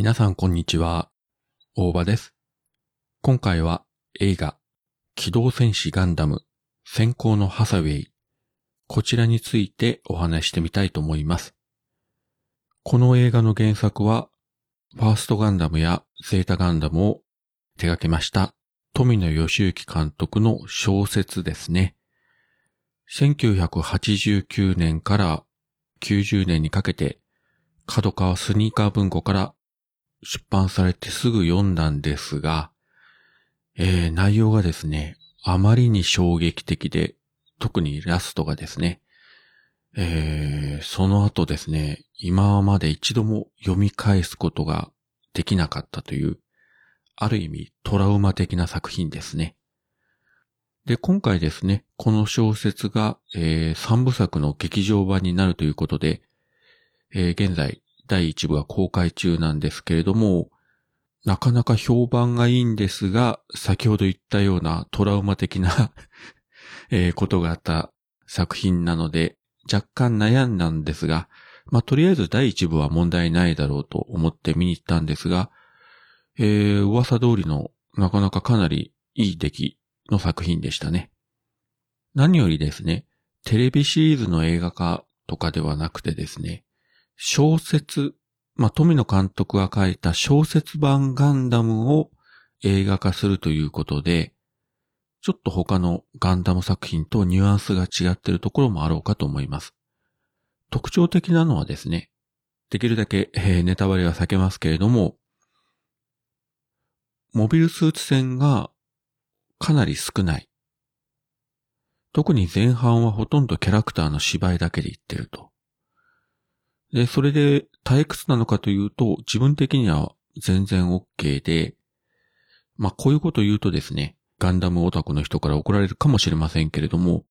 皆さんこんにちは。大場です。今回は映画、機動戦士ガンダム、先行のハサウェイ、こちらについてお話してみたいと思います。この映画の原作は、ファーストガンダムやゼータガンダムを手掛けました富野義行監督の小説ですね。1989年から90年にかけて、角川スニーカー文庫から出版されてすぐ読んだんですが、えー、内容がですね、あまりに衝撃的で、特にラストがですね、えー、その後ですね、今まで一度も読み返すことができなかったという、ある意味トラウマ的な作品ですね。で、今回ですね、この小説が、えー、3部作の劇場版になるということで、えー、現在第1部が公開中なんですけれども、なかなか評判がいいんですが、先ほど言ったようなトラウマ的な え、ことがあった作品なので、若干悩んだんですが、まあ、とりあえず第1部は問題ないだろうと思って見に行ったんですが、えー、噂通りのなかなかかなりいい出来の作品でしたね。何よりですね、テレビシリーズの映画化とかではなくてですね、小説、まあ、富野監督が書いた小説版ガンダムを映画化するということで、ちょっと他のガンダム作品とニュアンスが違っているところもあろうかと思います。特徴的なのはですね、できるだけ、えー、ネタバレは避けますけれども、モビルスーツ戦がかなり少ない。特に前半はほとんどキャラクターの芝居だけで言ってると。で、それで退屈なのかというと、自分的には全然 OK で、まあ、こういうこと言うとですね、ガンダムオタクの人から怒られるかもしれませんけれども、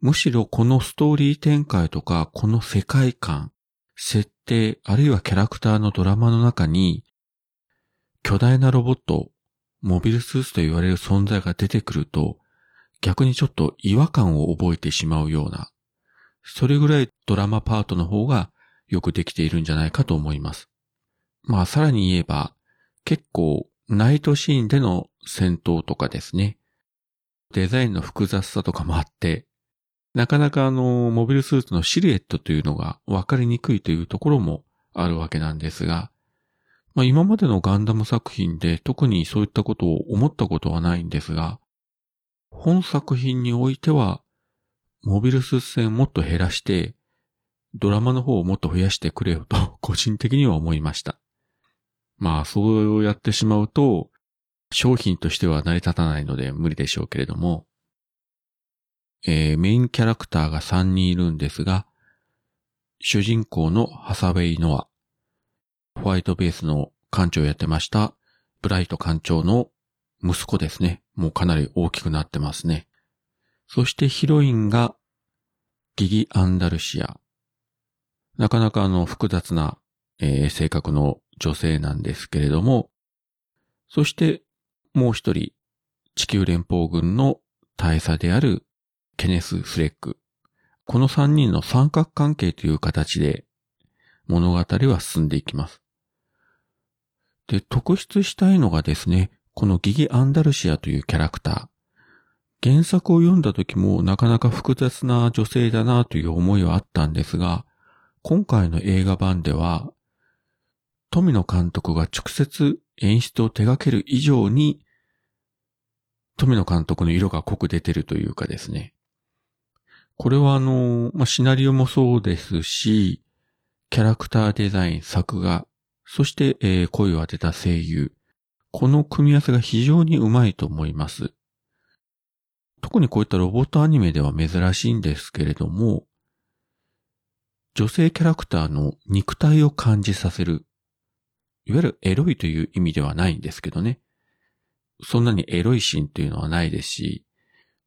むしろこのストーリー展開とか、この世界観、設定、あるいはキャラクターのドラマの中に、巨大なロボット、モビルスーツと言われる存在が出てくると、逆にちょっと違和感を覚えてしまうような、それぐらいドラマパートの方がよくできているんじゃないかと思います。まあさらに言えば、結構ナイトシーンでの戦闘とかですね、デザインの複雑さとかもあって、なかなかあの、モビルスーツのシルエットというのが分かりにくいというところもあるわけなんですが、まあ今までのガンダム作品で特にそういったことを思ったことはないんですが、本作品においては、モビルスーツ戦をもっと減らして、ドラマの方をもっと増やしてくれよと、個人的には思いました。まあ、そうやってしまうと、商品としては成り立たないので無理でしょうけれども、えー、メインキャラクターが3人いるんですが、主人公のハサウェイ・ノア、ホワイトベースの館長をやってました、ブライト館長の息子ですね。もうかなり大きくなってますね。そしてヒロインが、ギギ・アンダルシア。なかなかあの複雑な、えー、性格の女性なんですけれども、そしてもう一人、地球連邦軍の大佐であるケネス・フレック。この三人の三角関係という形で物語は進んでいきます。で、特筆したいのがですね、このギギ・アンダルシアというキャラクター。原作を読んだ時もなかなか複雑な女性だなという思いはあったんですが、今回の映画版では、富野監督が直接演出を手掛ける以上に、富野監督の色が濃く出てるというかですね。これはあの、まあ、シナリオもそうですし、キャラクターデザイン、作画、そして、えー、声を当てた声優。この組み合わせが非常にうまいと思います。特にこういったロボットアニメでは珍しいんですけれども、女性キャラクターの肉体を感じさせる。いわゆるエロいという意味ではないんですけどね。そんなにエロいシーンっていうのはないですし、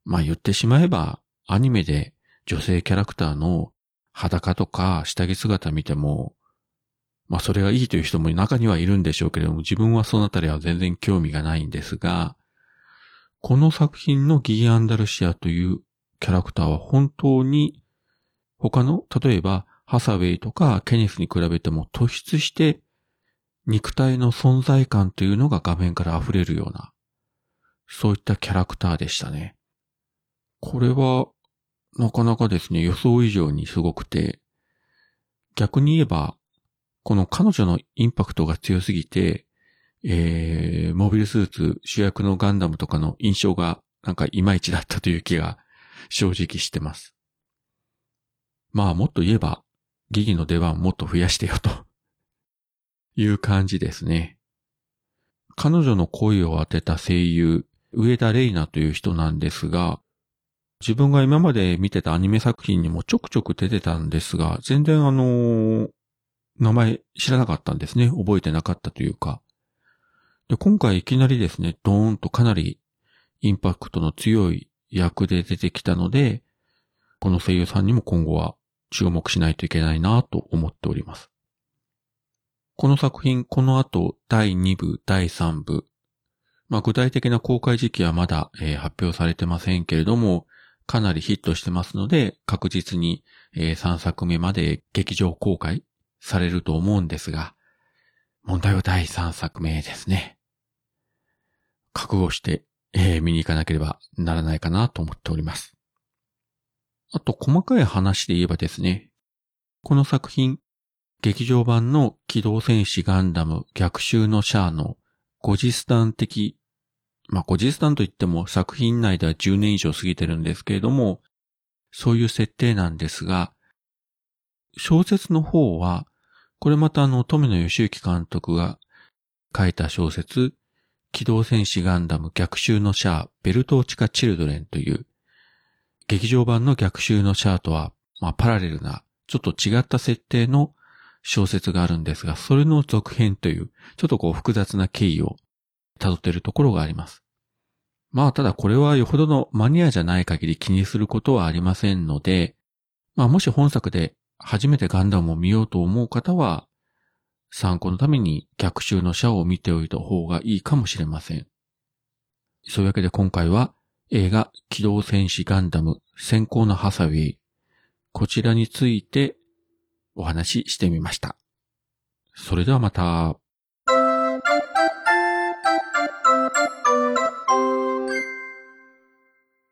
まあ言ってしまえば、アニメで女性キャラクターの裸とか下着姿見ても、まあそれがいいという人も中にはいるんでしょうけれども、自分はそのあたりは全然興味がないんですが、この作品のギー・アンダルシアというキャラクターは本当に他の、例えばハサウェイとかケネスに比べても突出して肉体の存在感というのが画面から溢れるような、そういったキャラクターでしたね。これは、なかなかですね、予想以上にすごくて、逆に言えば、この彼女のインパクトが強すぎて、えー、モビルスーツ主役のガンダムとかの印象がなんかいまいちだったという気が正直してます。まあもっと言えば、ギギの出番もっと増やしてよという感じですね。彼女の声を当てた声優、上田玲奈という人なんですが、自分が今まで見てたアニメ作品にもちょくちょく出てたんですが、全然あのー、名前知らなかったんですね。覚えてなかったというか。で、今回いきなりですね、ドーンとかなりインパクトの強い役で出てきたので、この声優さんにも今後は注目しないといけないなと思っております。この作品、この後、第2部、第3部。まあ、具体的な公開時期はまだ、えー、発表されてませんけれども、かなりヒットしてますので、確実に、えー、3作目まで劇場公開されると思うんですが、問題は第3作目ですね。覚悟して、えー、見に行かなければならないかなと思っております。あと、細かい話で言えばですね、この作品、劇場版の機動戦士ガンダム逆襲のシャアの5次スタン的、まあ、5次スタンといっても作品内では10年以上過ぎてるんですけれども、そういう設定なんですが、小説の方は、これまたあの、富野義行監督が書いた小説、機動戦士ガンダム逆襲のシャア、ベルトーチカ・チルドレンという、劇場版の逆襲のシャアとは、まあ、パラレルな、ちょっと違った設定の小説があるんですが、それの続編という、ちょっとこう複雑な経緯を辿っているところがあります。まあ、ただこれはよほどのマニアじゃない限り気にすることはありませんので、まあ、もし本作で初めてガンダムを見ようと思う方は、参考のために逆襲のシャアを見ておいた方がいいかもしれません。そういうわけで今回は映画機動戦士ガンダム先行のハサウェイ。こちらについてお話ししてみました。それではまた。